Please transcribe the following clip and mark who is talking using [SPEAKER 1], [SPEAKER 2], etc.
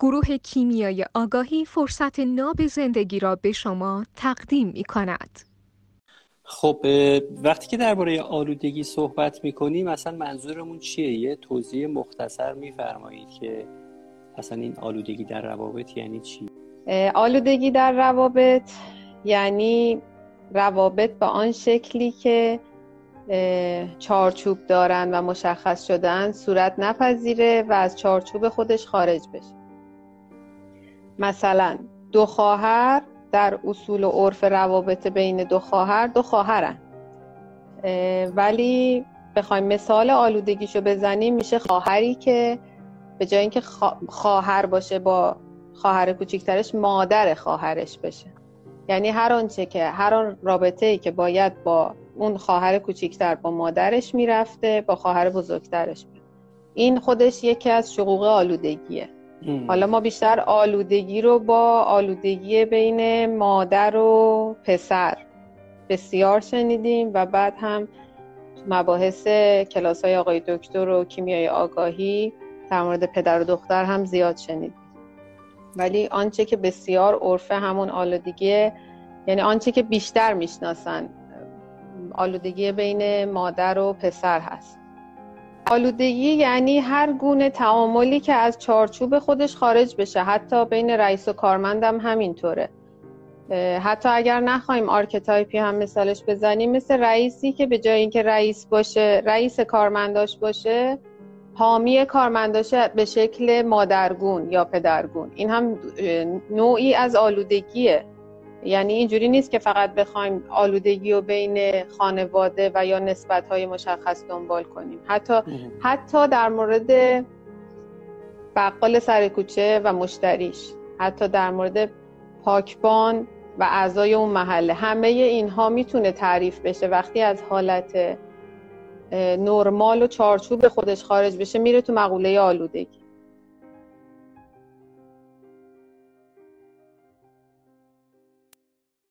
[SPEAKER 1] گروه کیمیای آگاهی فرصت ناب زندگی را به شما تقدیم می کند.
[SPEAKER 2] خب وقتی که درباره آلودگی صحبت می‌کنیم مثلا منظورمون چیه؟ یه توضیح مختصر میفرمایید که اصلا این آلودگی در روابط یعنی چی؟
[SPEAKER 3] آلودگی در روابط یعنی روابط به آن شکلی که چارچوب دارن و مشخص شدن صورت نپذیره و از چارچوب خودش خارج بشه. مثلا دو خواهر در اصول و عرف روابط بین دو خواهر دو خواهرن. ولی بخوایم مثال آلودگیشو بزنیم میشه خواهری که به جای اینکه خواهر باشه با خواهر کوچیکترش مادر خواهرش بشه. یعنی هر آنچه که هر آن رابطه ای که باید با اون خواهر کوچیکتر با مادرش می‌رفته با خواهر بزرگترش این خودش یکی از شقوق آلودگیه. حالا ما بیشتر آلودگی رو با آلودگی بین مادر و پسر بسیار شنیدیم و بعد هم مباحث کلاس های آقای دکتر و کیمیای آگاهی در مورد پدر و دختر هم زیاد شنیدیم. ولی آنچه که بسیار عرفه همون آلودگی یعنی آنچه که بیشتر می‌شناسن آلودگی بین مادر و پسر هست. آلودگی یعنی هر گونه تعاملی که از چارچوب خودش خارج بشه حتی بین رئیس و کارمندم همینطوره. حتی اگر نخوایم archetype ی هم مثالش بزنیم مثل رئیسی که به جای اینکه رئیس باشه رئیس کارمنداش باشه حامی کارمنداش به شکل مادرگون یا پدرگون. این هم نوعی از آلودگیه. یعنی اینجوری نیست که فقط بخوایم آلودگی رو بین خانواده و یا نسبت های مشخص دنبال کنیم. حتی حتی در مورد بقال سر کوچه و مشتریش حتی در مورد پاکبان و اعضای اون محله. همه اینها می‌تونه تعریف بشه. وقتی از حالت نرمال و چارچوب خودش خارج بشه میره تو مقوله آلودگی.